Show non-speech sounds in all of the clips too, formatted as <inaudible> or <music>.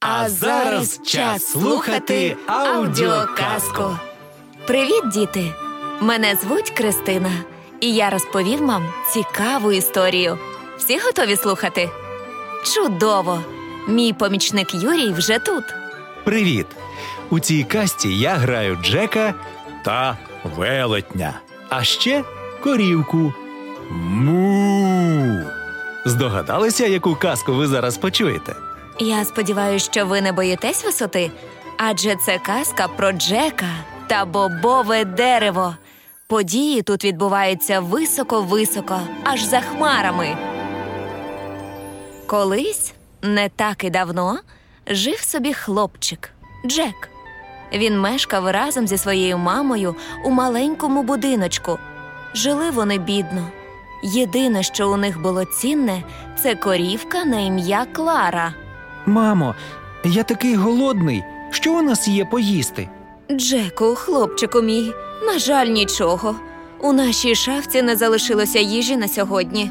А зараз час слухати аудіоказку. Привіт, діти! Мене звуть Кристина, і я розповім вам цікаву історію. Всі готові слухати? Чудово! Мій помічник Юрій вже тут. Привіт! У цій касті я граю Джека та велетня, а ще корівку. Му. Здогадалися, яку казку ви зараз почуєте? Я сподіваюся, що ви не боїтесь висоти, адже це казка про Джека та бобове дерево. Події тут відбуваються високо-високо, аж за хмарами. Колись, не так і давно, жив собі хлопчик Джек. Він мешкав разом зі своєю мамою у маленькому будиночку. Жили вони бідно. Єдине, що у них було цінне, це корівка на ім'я Клара. Мамо, я такий голодний. Що у нас є поїсти? Джеку, хлопчику мій, на жаль, нічого. У нашій шафці не залишилося їжі на сьогодні.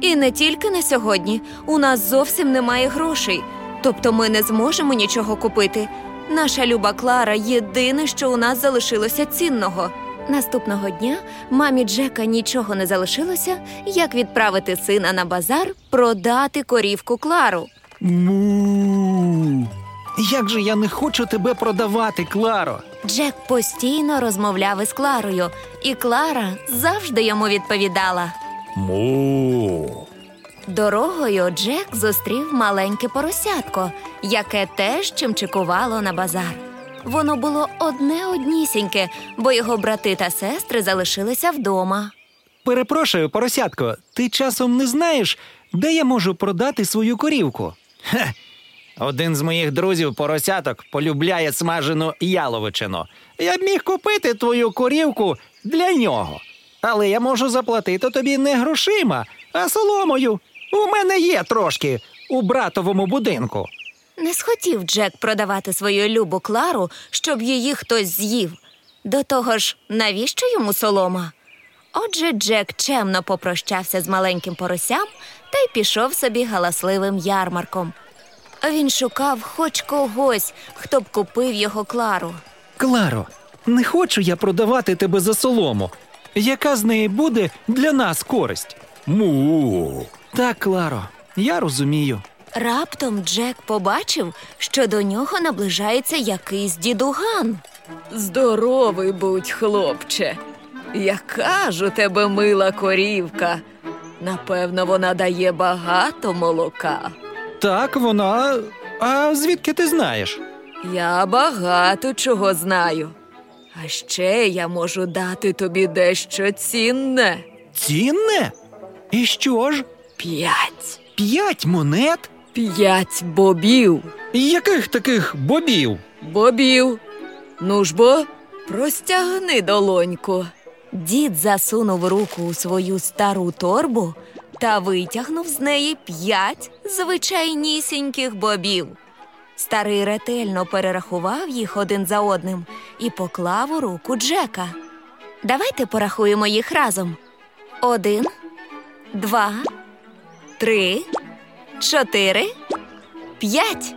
І не тільки на сьогодні, у нас зовсім немає грошей, тобто ми не зможемо нічого купити. Наша люба Клара єдине, що у нас залишилося цінного. Наступного дня мамі Джека нічого не залишилося, як відправити сина на базар продати корівку Клару. Му. Як же я не хочу тебе продавати, Кларо? Джек постійно розмовляв із Кларою, і Клара завжди йому відповідала. Му. Дорогою Джек зустрів маленьке поросятко, яке теж чимчикувало на базар. Воно було одне однісіньке, бо його брати та сестри залишилися вдома. Перепрошую, поросятко, ти часом не знаєш, де я можу продати свою корівку? Хе. Один з моїх друзів поросяток полюбляє смажену яловичину. Я б міг купити твою корівку для нього. Але я можу заплатити тобі не грошима, а соломою. У мене є трошки у братовому будинку. Не схотів Джек продавати свою любу Клару, щоб її хтось з'їв. До того ж, навіщо йому солома? Отже, Джек чемно попрощався з маленьким поросям та й пішов собі галасливим ярмарком. Він шукав хоч когось, хто б купив його Клару. Кларо, не хочу я продавати тебе за солому. Яка з неї буде для нас користь? Му. Так, Кларо, я розумію. Раптом Джек побачив, що до нього наближається якийсь дідуган. Здоровий будь, хлопче. Яка ж у тебе мила корівка. Напевно, вона дає багато молока. Так, вона. А звідки ти знаєш? Я багато чого знаю. А ще я можу дати тобі дещо цінне. Цінне? І що ж? П'ять. П'ять монет? П'ять бобів. Яких таких бобів? Бобів. Ну ж бо, простягни долоньку. Дід засунув руку у свою стару торбу та витягнув з неї п'ять звичайнісіньких бобів. Старий ретельно перерахував їх один за одним і поклав у руку Джека. Давайте порахуємо їх разом. Один, два, три, чотири, п'ять.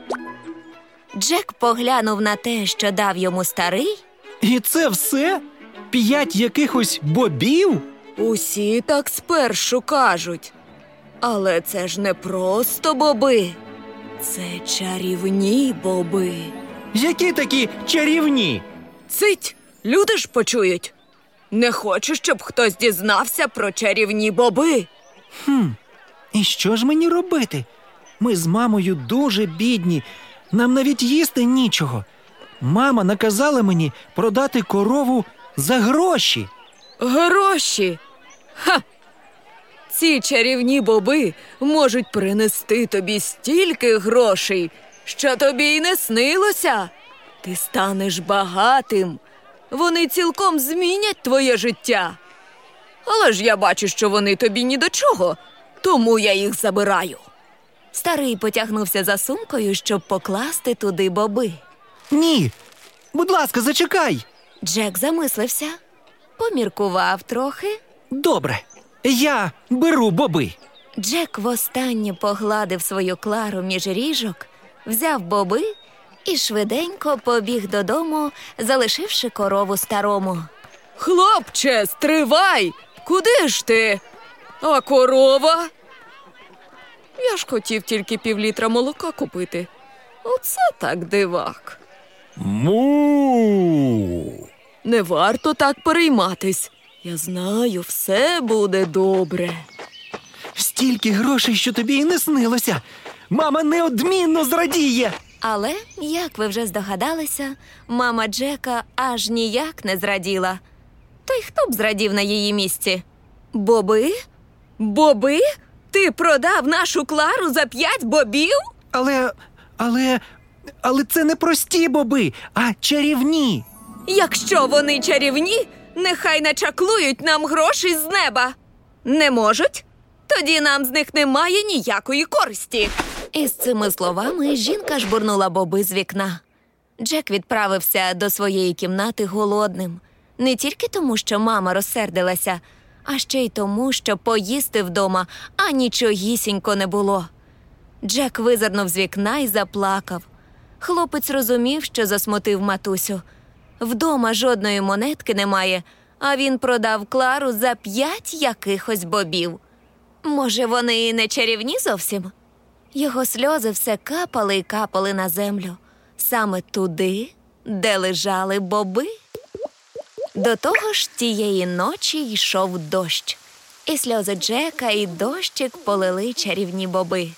Джек поглянув на те, що дав йому старий, І це все? П'ять якихось бобів? Усі так спершу кажуть. Але це ж не просто боби. Це чарівні боби. Які такі чарівні? Цить, люди ж почують. Не хочу, щоб хтось дізнався про чарівні боби. І що ж мені робити? Ми з мамою дуже бідні, нам навіть їсти нічого. Мама наказала мені продати корову за гроші. Гроші. Ха! Ці чарівні боби можуть принести тобі стільки грошей, що тобі й не снилося. Ти станеш багатим. Вони цілком змінять твоє життя. Але ж я бачу, що вони тобі ні до чого, тому я їх забираю. старий потягнувся за сумкою, щоб покласти туди боби. Ні. Будь ласка, зачекай. Джек замислився, поміркував трохи. Добре, я беру боби. Джек востаннє погладив свою клару між ріжок, взяв боби і швиденько побіг додому, залишивши корову старому. Хлопче, стривай! Куди ж ти? А корова? Я ж хотів тільки півлітра молока купити. Оце так дивак. Му. Не варто так перейматись. Я знаю, все буде добре. Стільки грошей, що тобі і не снилося. Мама неодмінно зрадіє. Але, як ви вже здогадалися, мама Джека аж ніяк не зраділа. То й хто б зрадів на її місці? Боби? Боби? Ти продав нашу Клару за п'ять бобів? Але, але, але це не прості боби, а чарівні. Якщо вони чарівні, нехай начаклують нам грошей з неба. Не можуть? Тоді нам з них немає ніякої користі. Із цими словами жінка жбурнула боби з вікна. Джек відправився до своєї кімнати голодним. Не тільки тому, що мама розсердилася, а ще й тому, що поїсти вдома анічогісінько не було. Джек визирнув з вікна і заплакав. Хлопець розумів, що засмутив матусю. Вдома жодної монетки немає, а він продав Клару за п'ять якихось бобів. Може, вони і не чарівні зовсім? Його сльози все капали і капали на землю, саме туди, де лежали боби. До того ж, тієї ночі йшов дощ, і сльози Джека і дощик полили чарівні боби.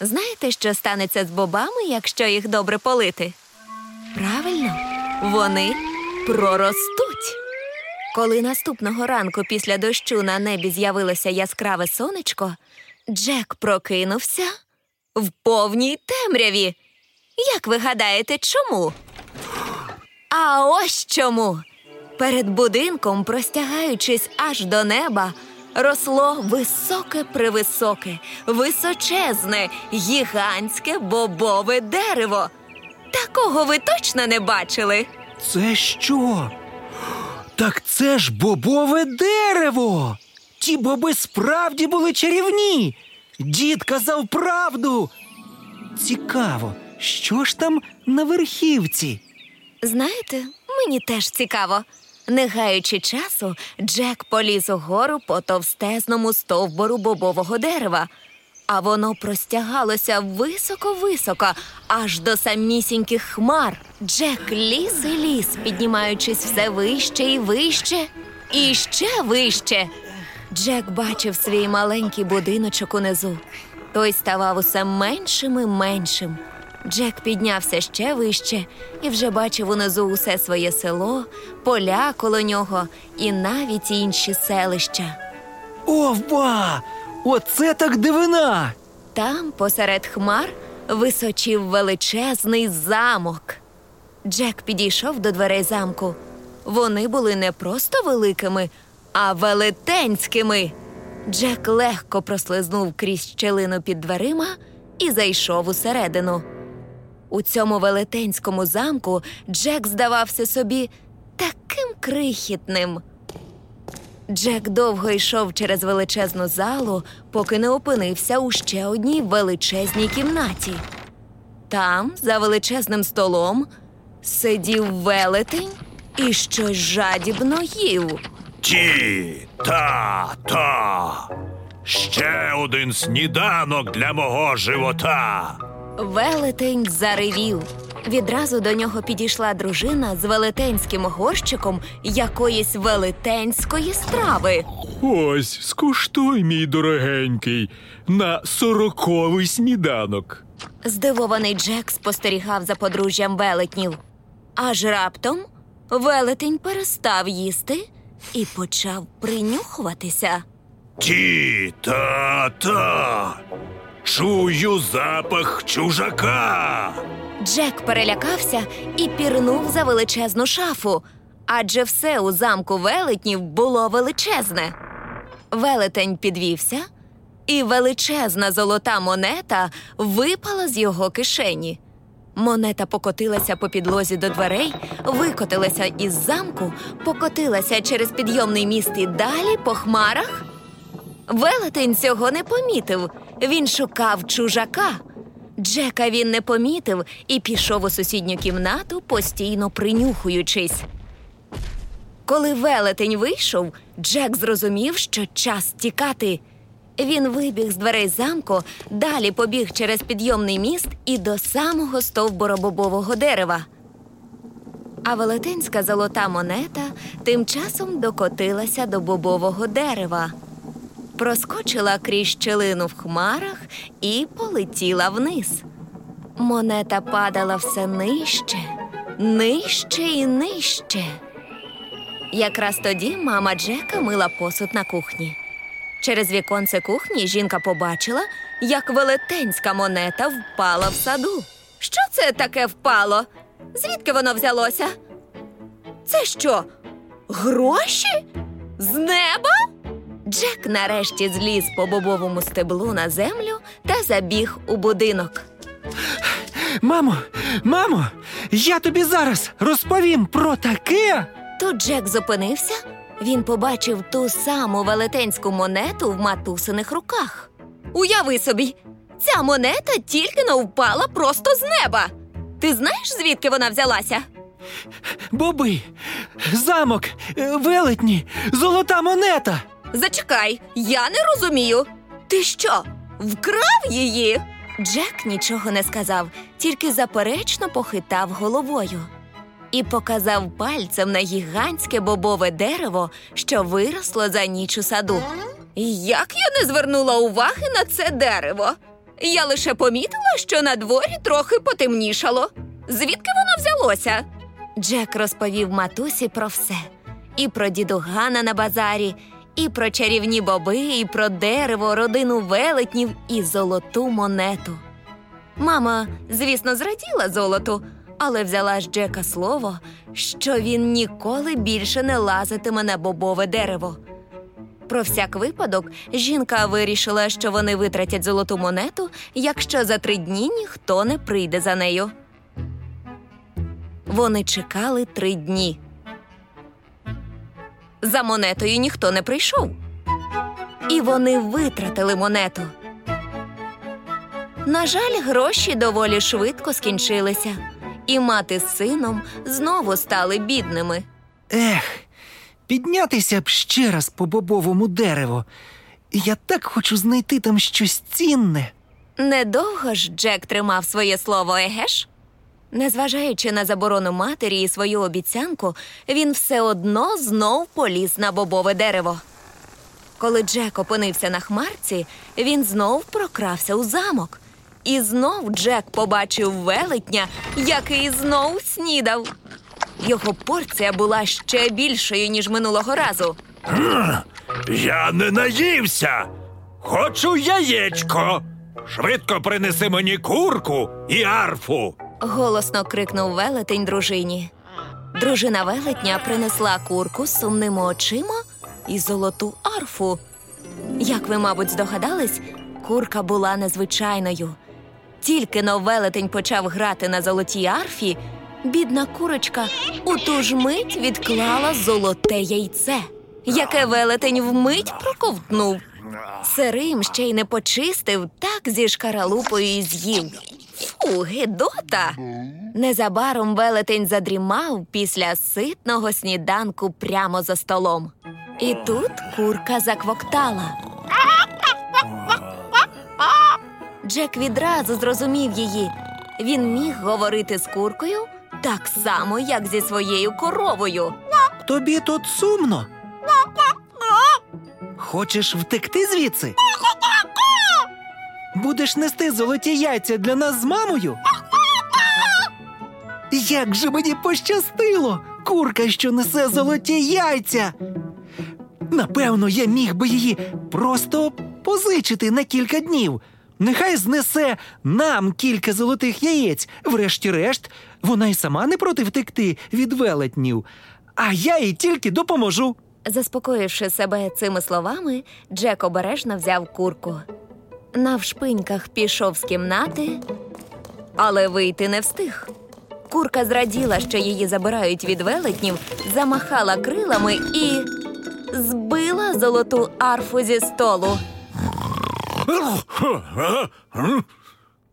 Знаєте, що станеться з бобами, якщо їх добре полити? Правильно, вони проростуть. Коли наступного ранку після дощу на небі з'явилося яскраве сонечко, Джек прокинувся в повній темряві. Як ви гадаєте, чому? А ось чому. Перед будинком, простягаючись аж до неба, росло високе превисоке, височезне, гігантське бобове дерево. Такого ви точно не бачили. Це що? Так це ж бобове дерево. Ті боби справді були чарівні. Дід казав правду. Цікаво, що ж там на верхівці? Знаєте, мені теж цікаво. Не гаючи часу, Джек поліз угору по товстезному стовбору бобового дерева, а воно простягалося високо-високо, аж до самісіньких хмар. Джек ліз і ліз, піднімаючись все вище і вище, і ще вище. Джек бачив свій маленький будиночок унизу. Той ставав усе меншим і меншим. Джек піднявся ще вище і вже бачив унизу усе своє село, поля коло нього і навіть інші селища. Ова! Оце так дивина! Там, посеред хмар, височив величезний замок. Джек підійшов до дверей замку. Вони були не просто великими, а велетенськими. Джек легко прослизнув крізь щелину під дверима і зайшов усередину. У цьому велетенському замку Джек здавався собі таким крихітним. Джек довго йшов через величезну залу, поки не опинився у ще одній величезній кімнаті. Там, за величезним столом, сидів велетень і щось жадібно їв. Ті, та, та. Ще один сніданок для мого живота. Велетень заревів. Відразу до нього підійшла дружина з велетенським горщиком якоїсь велетенської страви. Ось, скуштуй, мій дорогенький, на сороковий сніданок. Здивований Джек спостерігав за подружжям велетнів. Аж раптом велетень перестав їсти і почав принюхуватися. Ті, та, та. Чую запах чужака. Джек перелякався і пірнув за величезну шафу, адже все у замку велетнів було величезне. Велетень підвівся, і величезна золота монета випала з його кишені. Монета покотилася по підлозі до дверей, викотилася із замку, покотилася через підйомний міст і далі по хмарах. Велетень цього не помітив. Він шукав чужака. Джека він не помітив і пішов у сусідню кімнату, постійно принюхуючись. Коли велетень вийшов, Джек зрозумів, що час тікати. Він вибіг з дверей замку, далі побіг через підйомний міст і до самого стовбура бобового дерева. А велетенська золота монета тим часом докотилася до бобового дерева, проскочила крізь щелину в хмарах і полетіла вниз. Монета падала все нижче, нижче і нижче. Якраз тоді мама Джека мила посуд на кухні. Через віконце кухні жінка побачила, як велетенська монета впала в саду. Що це таке впало? Звідки воно взялося? Це що? Гроші? З неба? Джек нарешті зліз по бобовому стеблу на землю та забіг у будинок. Мамо, мамо, я тобі зараз розповім про таке. Тут Джек зупинився. Він побачив ту саму велетенську монету в матусиних руках. Уяви собі, ця монета тільки но впала просто з неба. Ти знаєш, звідки вона взялася? Боби, замок, е, велетні, золота монета. Зачекай, я не розумію. Ти що, вкрав її? Джек нічого не сказав, тільки заперечно похитав головою і показав пальцем на гігантське бобове дерево, що виросло за ніч у саду. Як я не звернула уваги на це дерево? Я лише помітила, що на дворі трохи потемнішало. Звідки воно взялося? Джек розповів матусі про все: і про діду Гана на базарі, і про чарівні боби, і про дерево, родину велетнів і золоту монету. Мама, звісно, зраділа золоту, але взяла з Джека слово, що він ніколи більше не лазитиме на бобове дерево. Про всяк випадок жінка вирішила, що вони витратять золоту монету, якщо за три дні ніхто не прийде за нею. Вони чекали три дні. За монетою ніхто не прийшов. І вони витратили монету. На жаль, гроші доволі швидко скінчилися, і мати з сином знову стали бідними. Ех, піднятися б ще раз по бобовому дереву. Я так хочу знайти там щось цінне. Недовго ж Джек тримав своє слово, егеш? Незважаючи на заборону матері і свою обіцянку, він все одно знов поліз на бобове дерево. Коли Джек опинився на хмарці, він знов прокрався у замок. І знов Джек побачив велетня, який знов снідав. Його порція була ще більшою, ніж минулого разу. Я не наївся. Хочу яєчко. Швидко принеси мені курку і арфу. Голосно крикнув велетень дружині. Дружина велетня принесла курку з сумними очима і золоту арфу. Як ви, мабуть, здогадались, курка була незвичайною. Тільки но велетень почав грати на золотій арфі, бідна курочка у ту ж мить відклала золоте яйце, яке велетень вмить проковтнув. Сирим ще й не почистив, так зі шкаралупою і з'їв. Фу, гидота! Незабаром велетень задрімав після ситного сніданку прямо за столом. І тут курка заквоктала. Джек відразу зрозумів її. Він міг говорити з куркою так само, як зі своєю коровою. Тобі тут сумно. Хочеш втекти звідси? Будеш нести золоті яйця для нас з мамою? Як же мені пощастило! Курка, що несе золоті яйця. Напевно, я міг би її просто позичити на кілька днів. Нехай знесе нам кілька золотих яєць. Врешті-решт, вона й сама не проти втекти від велетнів, а я їй тільки допоможу. Заспокоївши себе цими словами, Джек обережно взяв курку. Навшпиньках пішов з кімнати, але вийти не встиг. Курка зраділа, що її забирають від велетнів, замахала крилами і збила золоту арфу зі столу.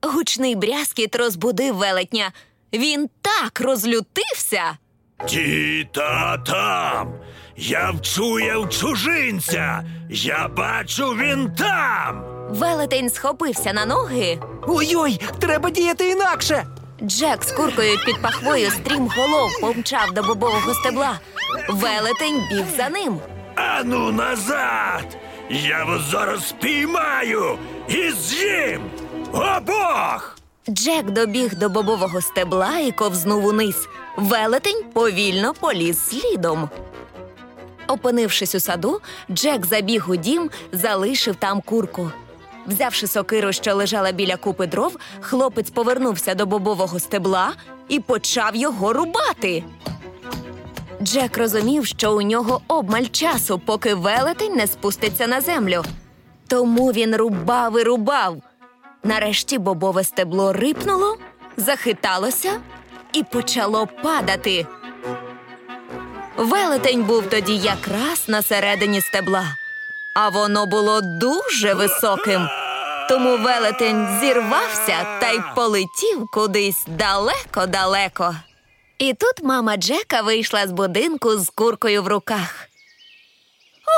Гучний брязкіт розбудив велетня. Він так розлютився. Тіта там. Я вчуяв чужинця. Я бачу він там. Велетень схопився на ноги. Ой-ой, треба діяти інакше. Джек з куркою під пахвою стрімголов помчав до бобового стебла. Велетень біг за ним. Ану назад! Я вас зараз спіймаю і з'їм! Обох! Джек добіг до бобового стебла і ковзнув униз. Велетень повільно поліз слідом. Опинившись у саду, Джек забіг у дім, залишив там курку. Взявши сокиру, що лежала біля купи дров, хлопець повернувся до бобового стебла і почав його рубати. Джек розумів, що у нього обмаль часу, поки велетень не спуститься на землю. Тому він рубав і рубав. Нарешті бобове стебло рипнуло, захиталося і почало падати. Велетень був тоді якраз на середині стебла, а воно було дуже високим. Тому велетень зірвався та й полетів кудись далеко-далеко. І тут мама Джека вийшла з будинку з куркою в руках.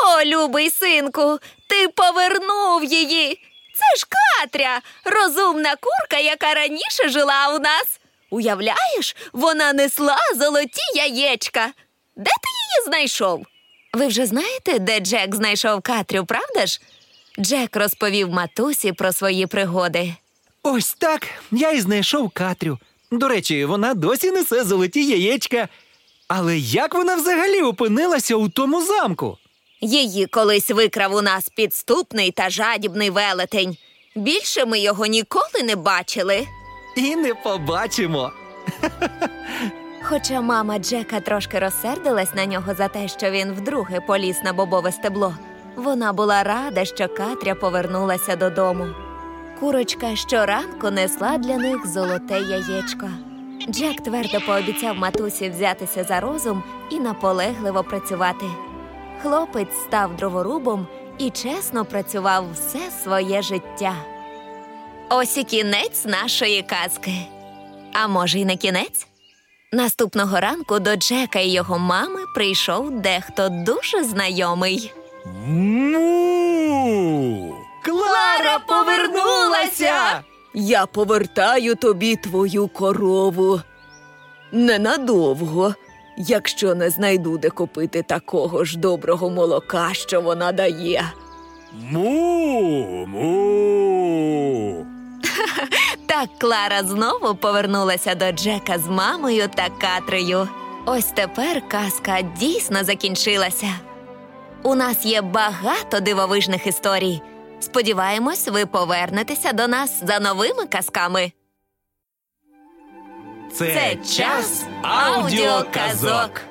О, любий синку, ти повернув її. Це ж Катря, розумна курка, яка раніше жила у нас. Уявляєш, вона несла золоті яєчка. Де ти її знайшов? Ви вже знаєте, де Джек знайшов Катрю, правда ж? Джек розповів матусі про свої пригоди. Ось так я і знайшов Катрю. До речі, вона досі несе золоті яєчка. Але як вона взагалі опинилася у тому замку? Її колись викрав у нас підступний та жадібний велетень. Більше ми його ніколи не бачили. І не побачимо. <laughs> Хоча мама Джека трошки розсердилась на нього за те, що він вдруге поліз на бобове стебло, вона була рада, що Катря повернулася додому. Курочка щоранку несла для них золоте яєчко. Джек твердо пообіцяв матусі взятися за розум і наполегливо працювати. Хлопець став дроворубом і чесно працював все своє життя. Ось і кінець нашої казки. А може, й не кінець? Наступного ранку до Джека і його мами прийшов дехто дуже знайомий. Му! Клара повернулася! Я повертаю тобі твою корову. Ненадовго, якщо не знайду де купити такого ж доброго молока, що вона дає. Му! Му! <laughs> Так Клара знову повернулася до Джека з мамою та Катрею. Ось тепер казка дійсно закінчилася. У нас є багато дивовижних історій. Сподіваємось, ви повернетеся до нас за новими казками. Це час аудіоказок.